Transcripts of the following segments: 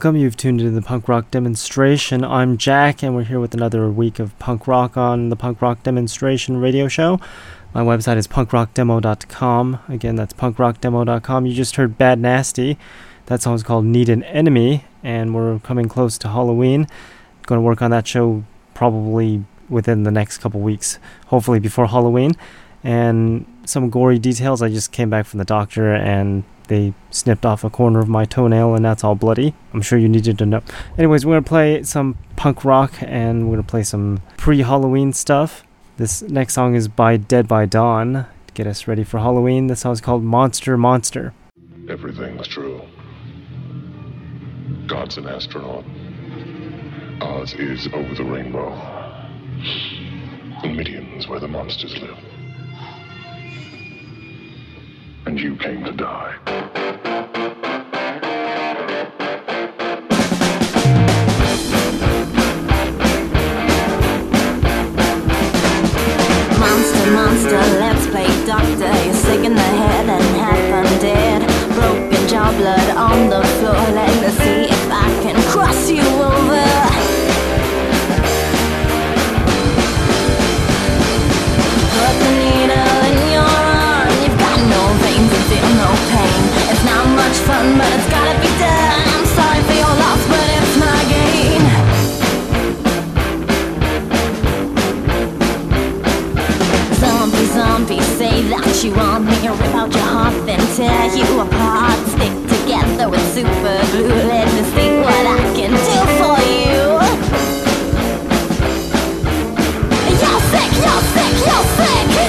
welcome. You've tuned into the punk rock demonstration. I'm Jack, and we're here with another week of punk rock on the punk rock demonstration radio show. My website is punkrockdemo.com. Again, that's punkrockdemo.com. You just heard Bad Nasty. That song's called Need an Enemy, and we're coming close to Halloween. Going to work on that show probably within the next couple weeks, hopefully before Halloween. And some gory details. I just came back from the doctor and they snipped off a corner of my toenail and that's all bloody. I'm sure you needed to know. Anyways, we're to play some punk rock and we're to play some pre Halloween stuff. This next song is by Dead by Dawn to get us ready for Halloween. This song is called Monster Monster. Everything's true. God's an astronaut. Oz is over the rainbow. And Midian's where the monsters live. And you came to die. Monster, monster, let's play doctor. You're sick in the head and half undead. Broken jaw, blood on the floor. Let me see if I can Not much fun, but it's gotta be done. I'm sorry for your loss, but it's my. Zombie, zombie, say that you want me rip out your heart, then tear you apart. Stick together with super glue. Let me see what I can do for you. You're sick, you're sick, you're sick.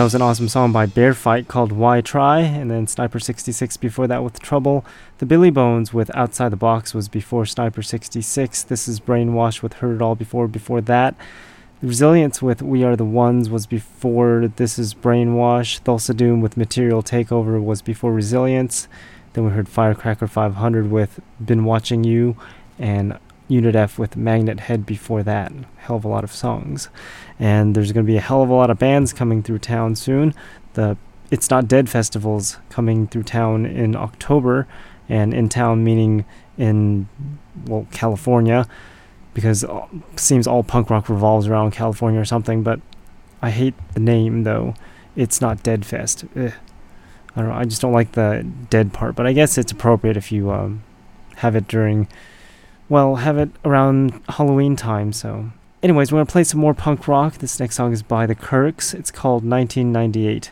That was an awesome song by Bear Fight called Why Try, and then Sniper 66 before that with Trouble. The Billy Bones with Outside the Box was before Sniper 66. This is Brainwash with Heard It All Before, before that. Resilience with We Are the Ones was before This is Brainwash. Thulsa Doom with Material Takeover was before Resilience. Then we heard Firecracker 500 with Been Watching You, and Unit F with Magnet Head before that. Hell of a lot of songs. And there's going to be a hell of a lot of bands coming through town soon. The It's Not Dead festivals coming through town in October, and in town meaning in, well, California, because it seems all punk rock revolves around California or something, but I hate the name though. It's Not Dead Fest. Ugh. I don't know, I just don't like the dead part, but I guess it's appropriate if you um, have it during well, have it around Halloween time, so. Anyways, we're gonna play some more punk rock. This next song is by the Kirks. It's called 1998.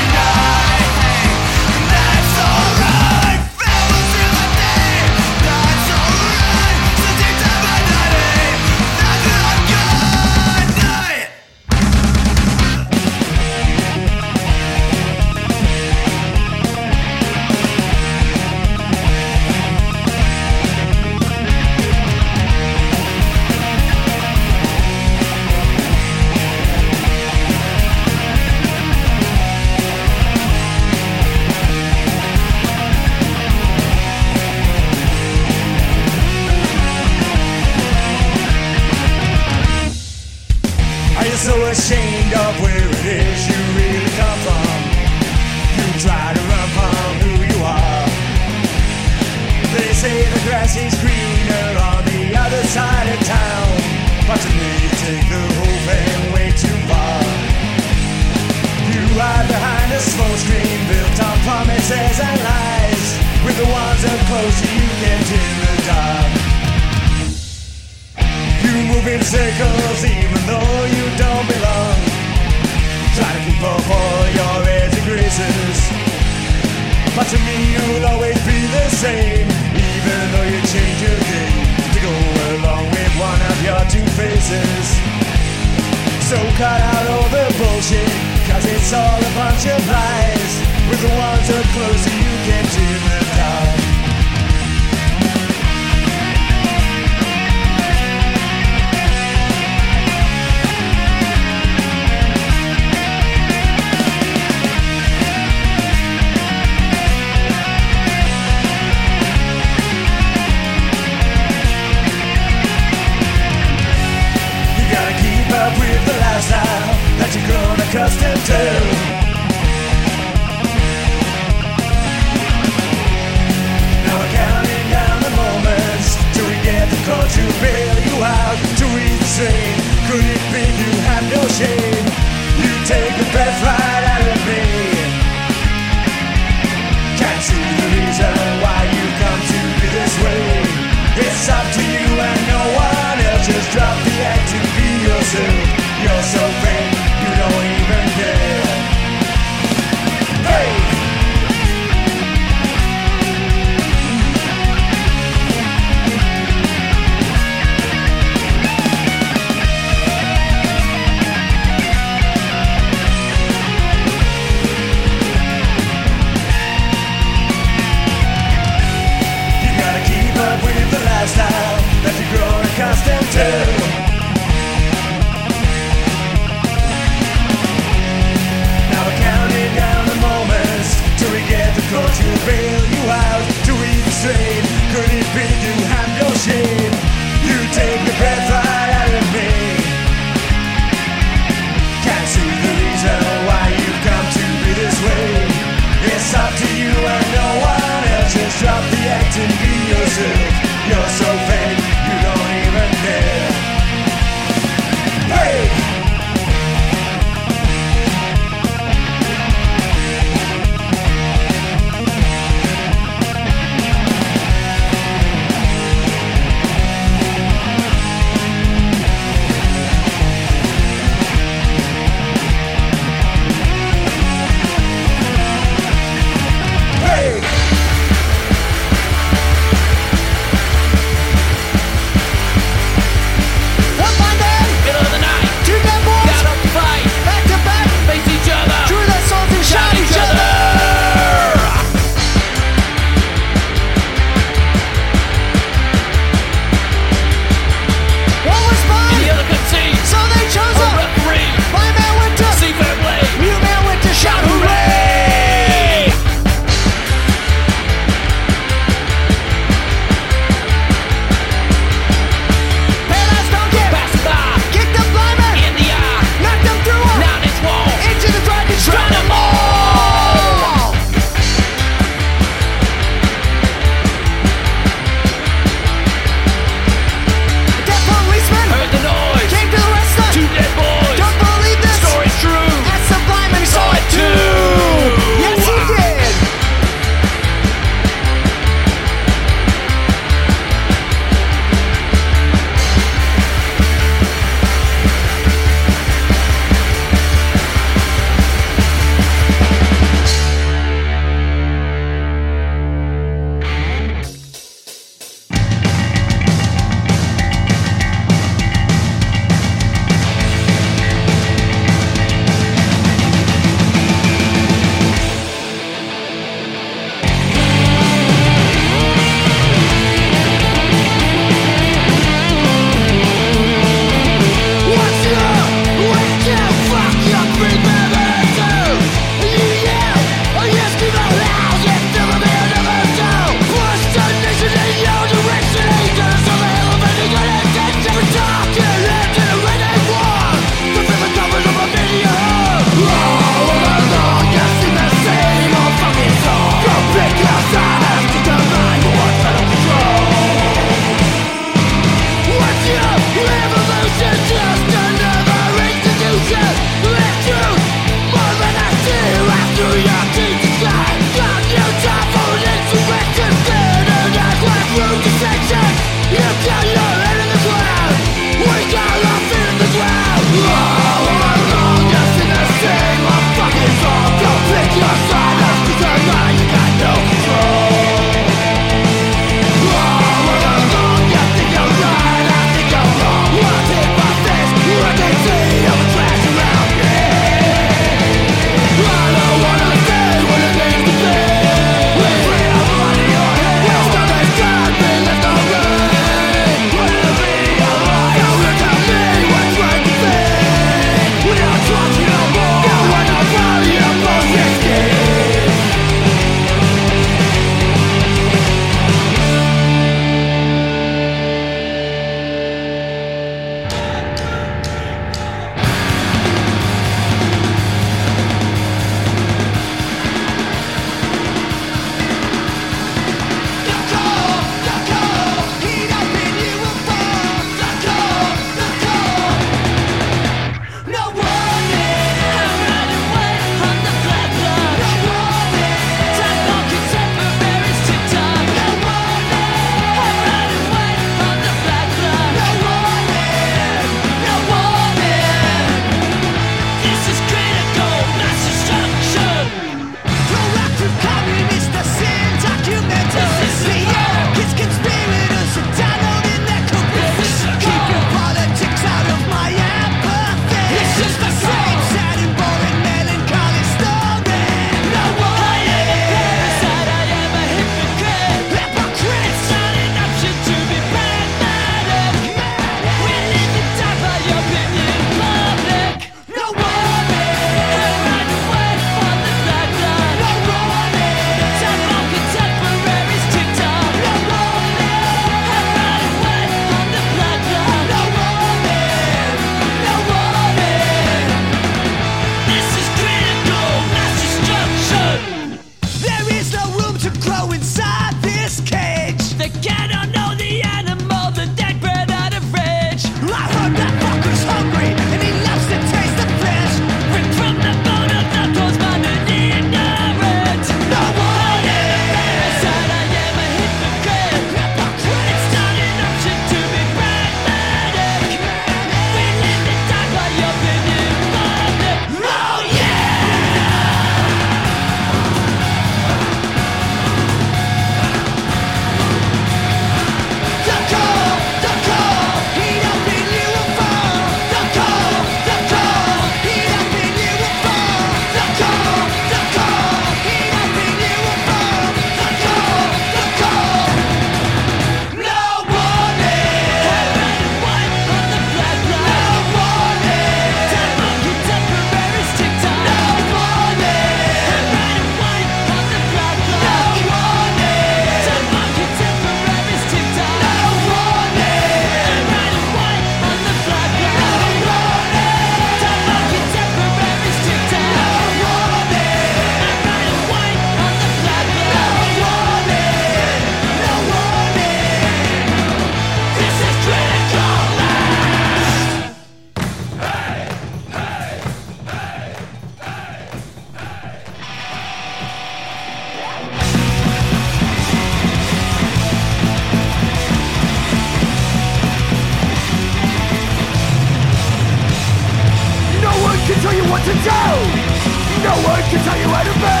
Can tell you how to be.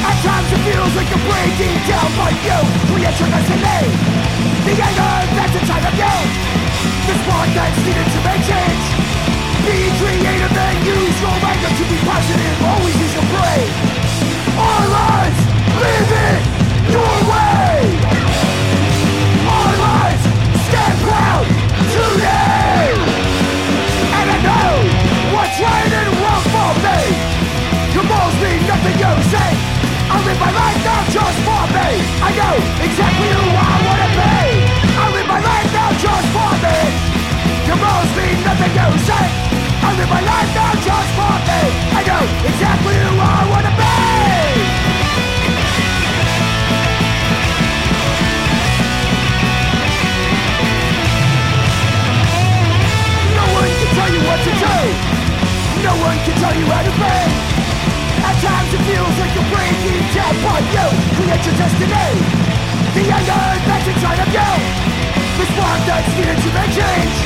At times it feels like you're breaking down, but you create your destiny. The anger that's inside of you. The spark that's needed to make change. Be creative and use your anger to be positive. Always use your brain. Our lives, live it nothing you say. I live my life now just for me. I know exactly who I wanna be. I live my life now just for me. Your morals mean nothing you say. I live my life not just for me. I know exactly who I wanna be. No one can tell you what to do. No one can tell you how to be. At times it feels like you're breaking down, but you create your destiny. The anger that's inside of you. Spark that's needed to make change.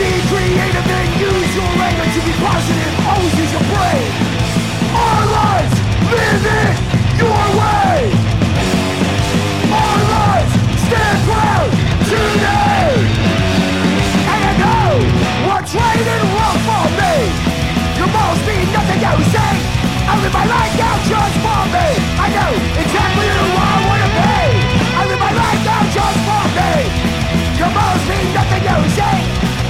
Be creative and use your anger to be positive. Always use your brain. Our lives, live it your way. Our lives, stand proud today. And I know what's right and wrong for me. Your morals mean nothing you say. I live my life now just for me. I know exactly who I wanna be. I live my life now just for me. Your morals mean nothing say.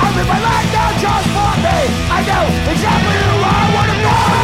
I live my life now just for me. I know exactly who I wanna be. Our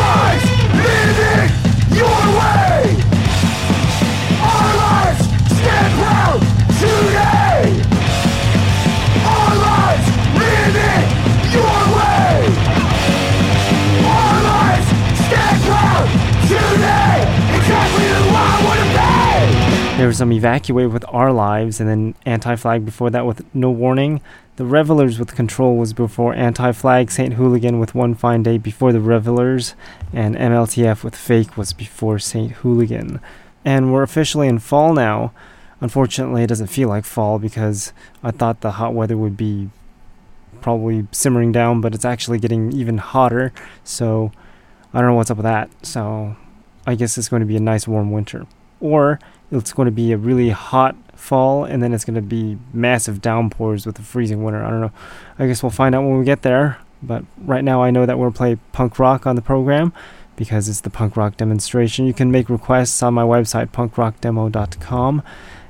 some Evacuate with Our Lives, and then Anti Flag before that with No Warning. The Revelers with Control was before Anti Flag, Saint Hooligan with One Fine Day before the Revelers, and MLTF with Fake was before Saint Hooligan. And we're officially in fall now. Unfortunately, it doesn't feel like fall because I thought the hot weather would be probably simmering down, but it's actually getting even hotter. So I don't know what's up with that. So I guess it's going to be a nice warm winter. Or it's going to be a really hot fall and then it's going to be massive downpours with a freezing winter. I don't know. I guess we'll find out when we get there. But right now I know that we'll play punk rock on the program because it's the punk rock demonstration. You can make requests on my website punkrockdemo.com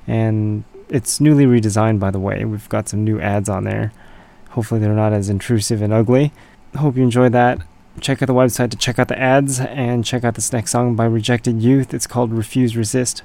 and it's newly redesigned by the way. We've got some new ads on there. Hopefully they're not as intrusive and ugly. Hope you enjoy that. Check out the website to check out the ads and check out this next song by Rejected Youth. It's called Refuse Resist.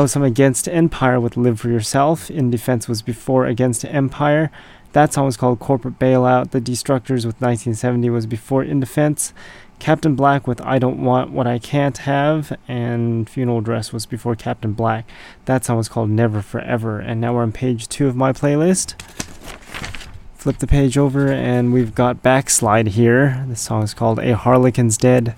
That was from Against Empire with Live for Yourself. In Defense was before Against Empire. That song was called Corporate Bailout. The Destructors with 1970 was before In Defense. Captain Black with I Don't Want What I Can't Have. And Funeral Dress was before Captain Black. That song was called Never Forever. And now we're on page two of my playlist. Flip the page over and we've got Backslide here. The song is called A Harlequin's Dead.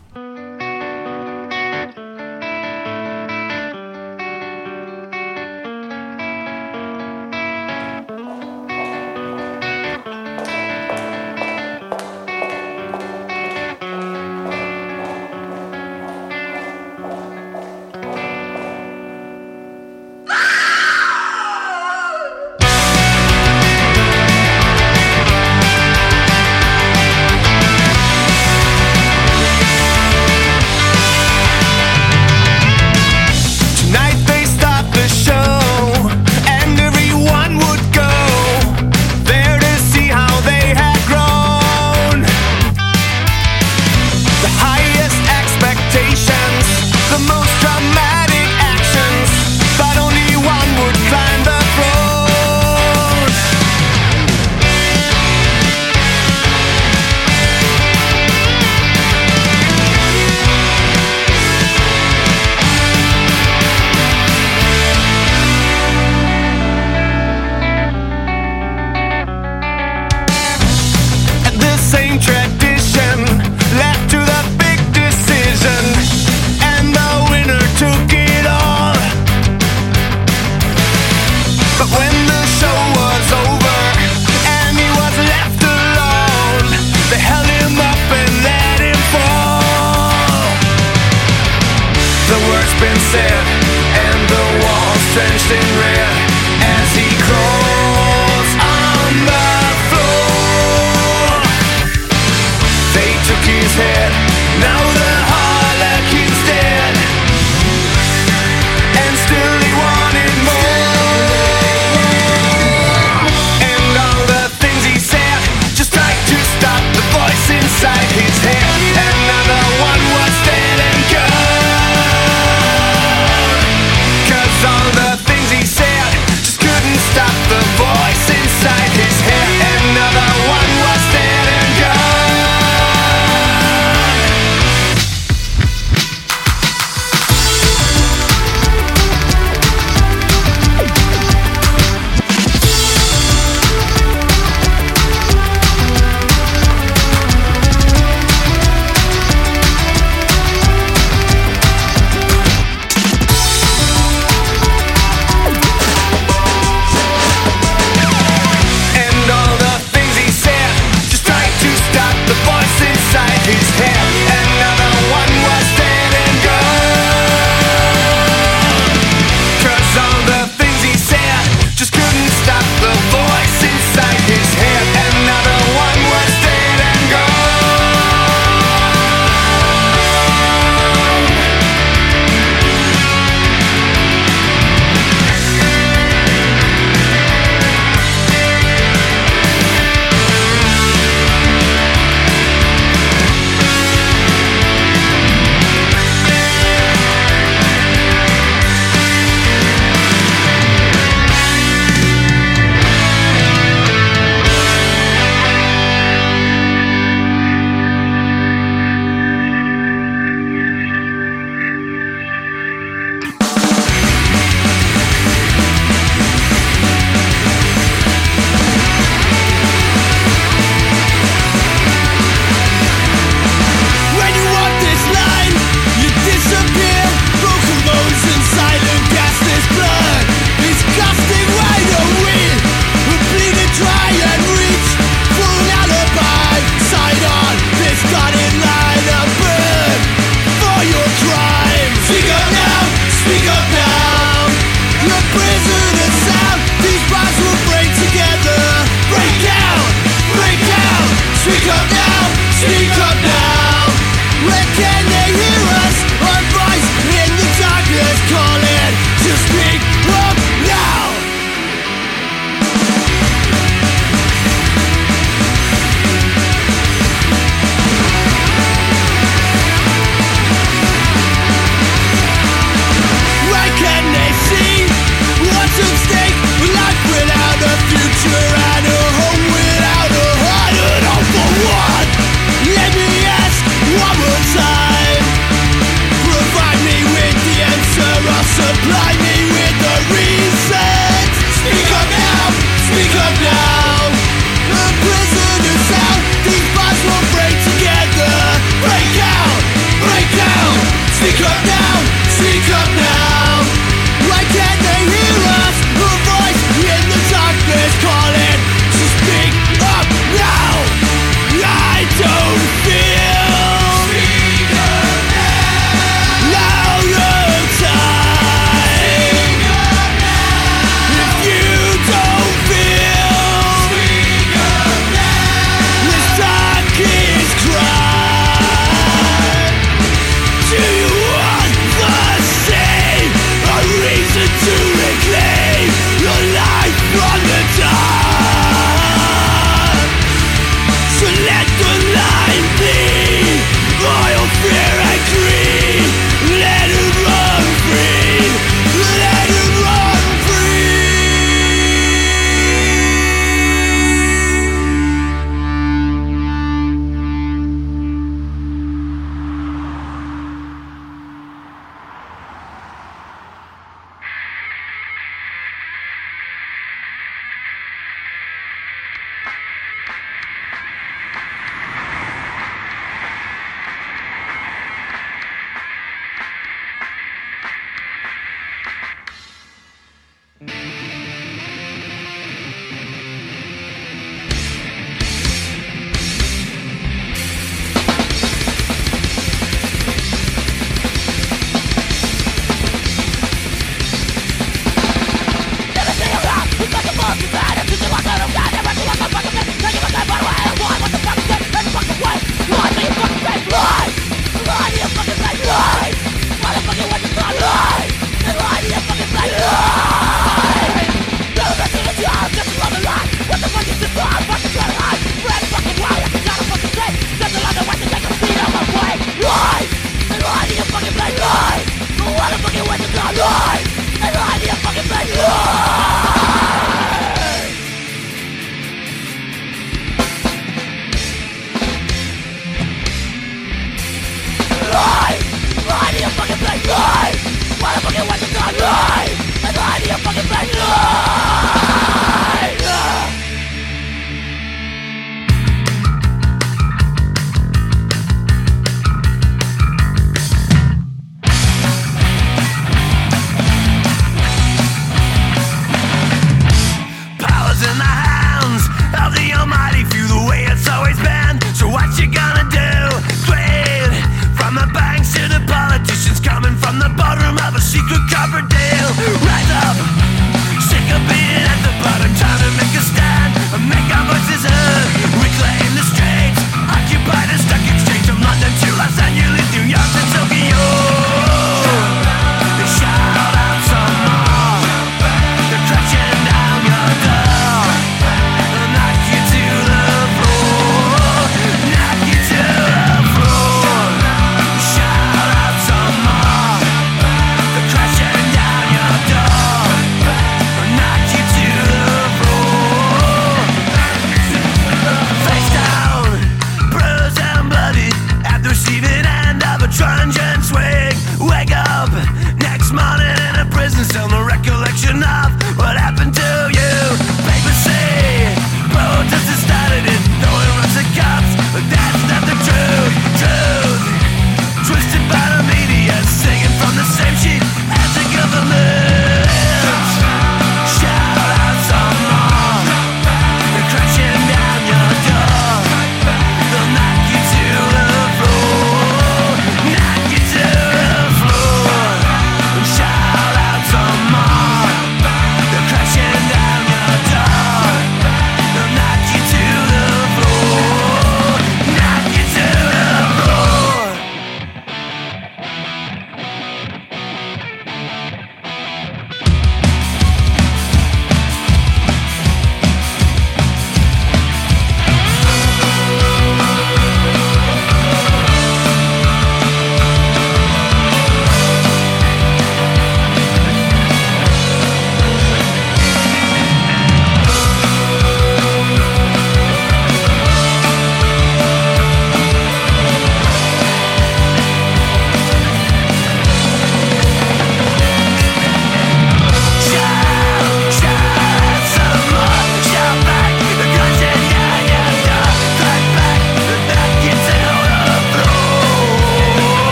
Drenched in red as he crawls on the floor. They took his head, now the harlequin's dead, and still he wanted more. And all the things he said just tried to stop the voice inside his head.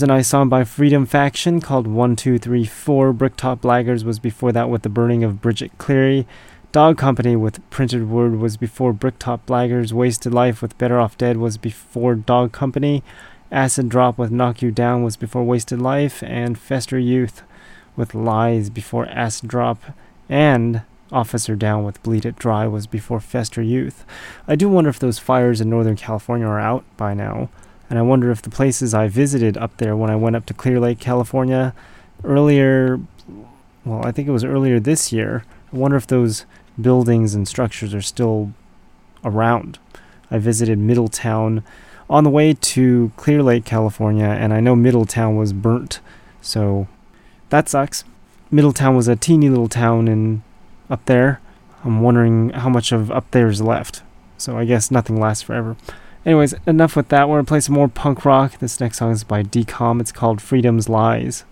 Was a nice song by Freedom Faction called 1234. Bricktop Blaggers was before that with The Burning of Bridget Cleary. Dog Company with Printed Word was before Bricktop Blaggers. Wasted Life with Better Off Dead was before Dog Company. Acid Drop with Knock You Down was before Wasted Life. And Fester Youth with Lies before Acid Drop. And Officer Down with Bleed It Dry was before Fester Youth. I do wonder if those fires in Northern California are out by now. And I wonder if the places I visited up there when I went up to Clear Lake, California earlier, well, I think it was earlier this year, I wonder if those buildings and structures are still around. I visited Middletown on the way to Clear Lake, California, and I know Middletown was burnt, so that sucks. Middletown was a teeny little town in up there. I'm wondering how much of up there is left. So I guess nothing lasts forever. Anyways, enough with that. We're gonna play some more punk rock. This next song is by Decom. It's called Freedom's Lies.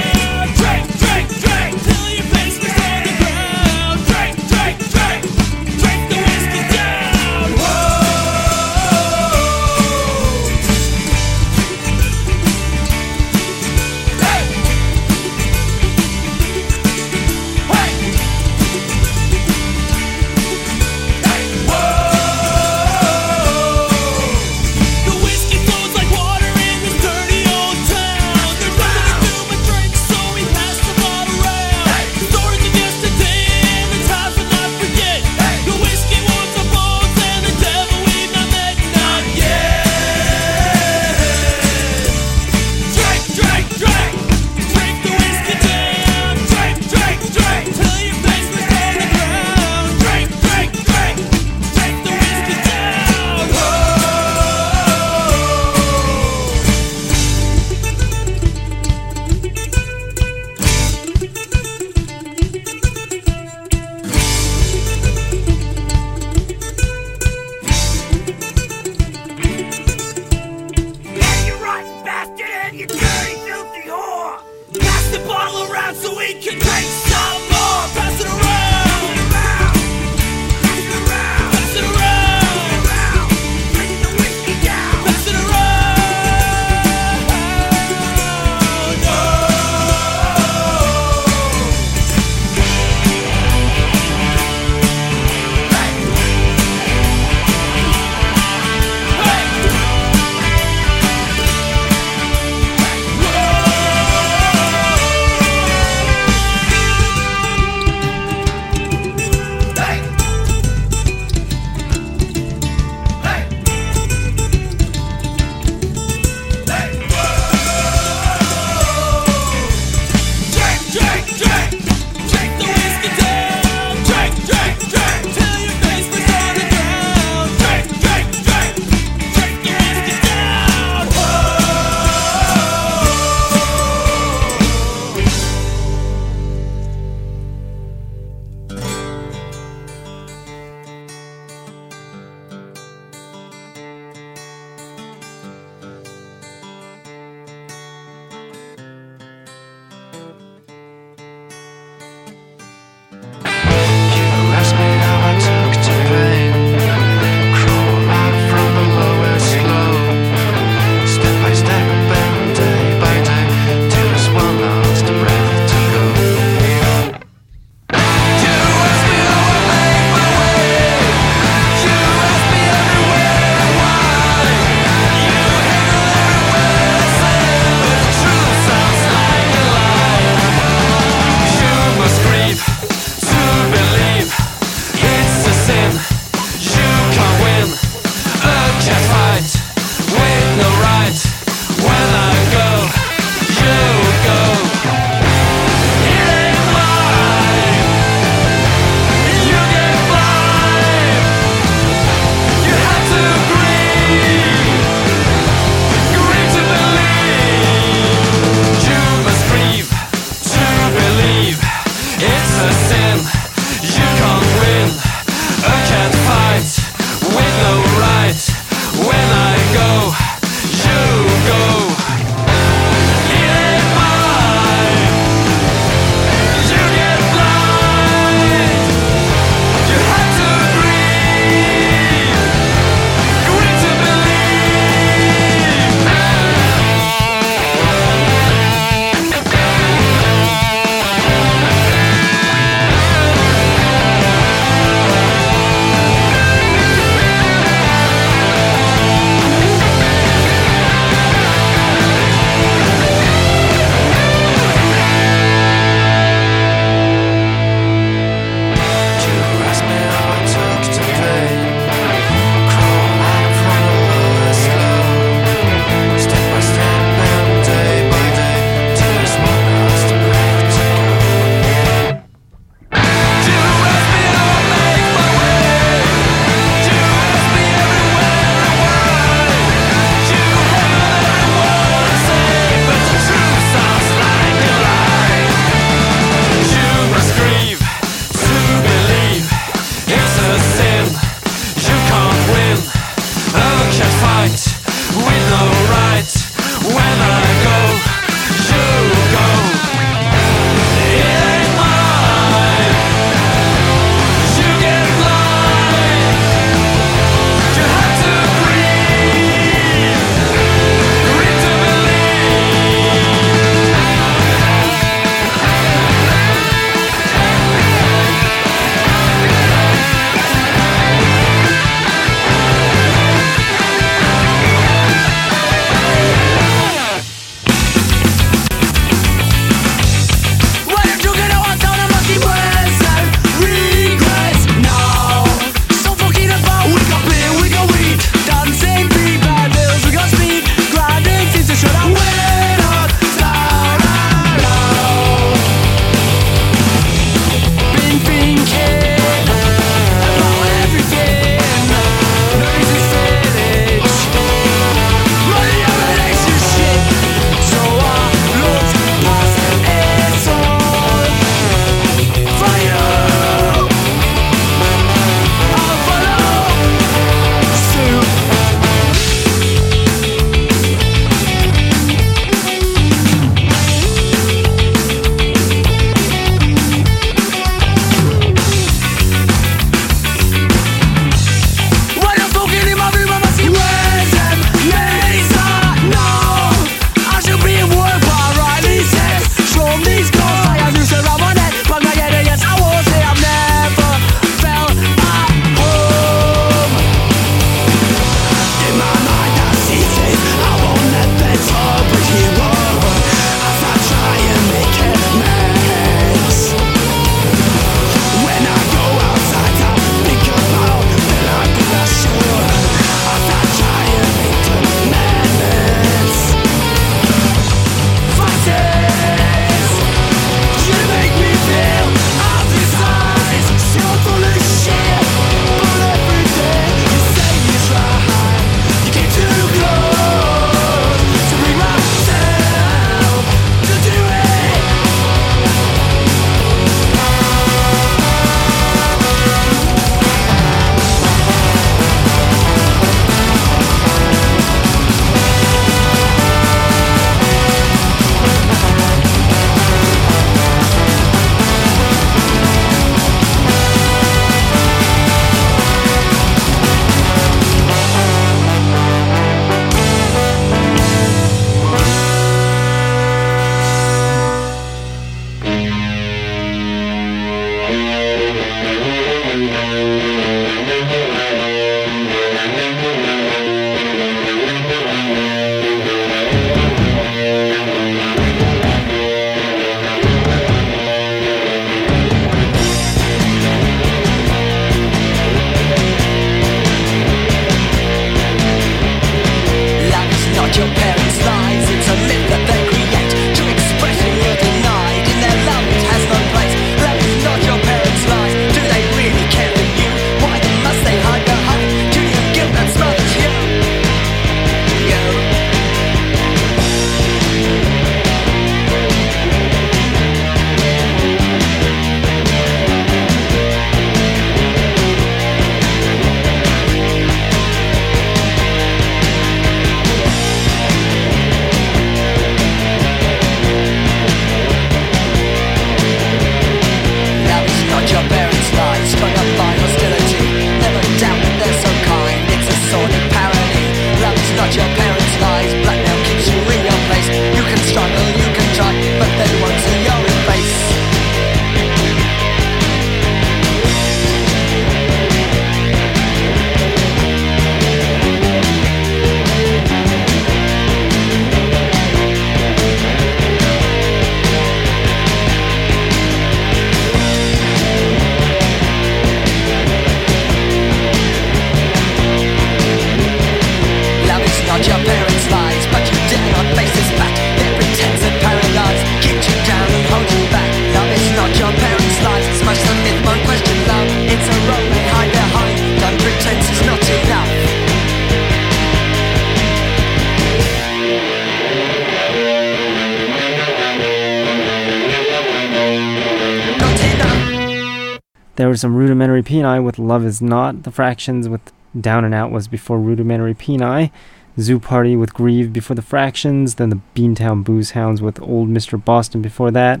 Peni with Love Is Not. The Fractions with Down and Out was before Rudimentary Peni. Zoo Party with Grieve before the Fractions. Then the Beantown Booze Hounds with Old Mr. Boston before that.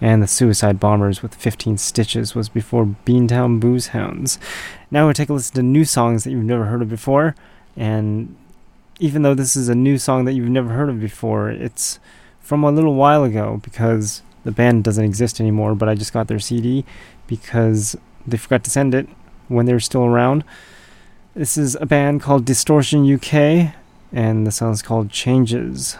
And the Suicide Bombers with 15 Stitches was before Beantown Booze Hounds. Now we'll take a listen to new songs that you've never heard of before. And even though this is a new song that you've never heard of before, it's from a little while ago because the band doesn't exist anymore, but I just got their CD because they forgot to send it when they were still around. This is a band called Distortion UK, and the song is called Changes.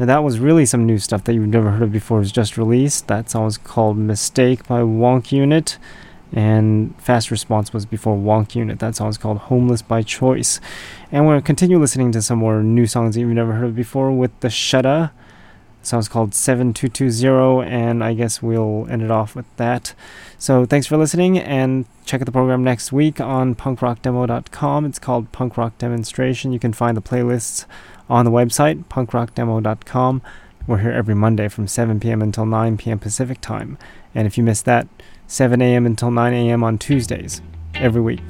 Now that was really some new stuff that you've never heard of before. It was just released. That song was called "Mistake" by Wonk Unit, and Fast Response was before Wonk Unit. That song is called "Homeless by Choice." And we're gonna continue listening to some more new songs that you've never heard of before with the Shudda. The song's called 7220, and I guess we'll end it off with that. So thanks for listening, and check out the program next week on punkrockdemo.com. It's called Punk Rock Demonstration. You can find the playlists on the website, punkrockdemo.com. We're here every Monday from 7 p.m. until 9 p.m. Pacific time. And if you miss that, 7 a.m. until 9 a.m. on Tuesdays, every week.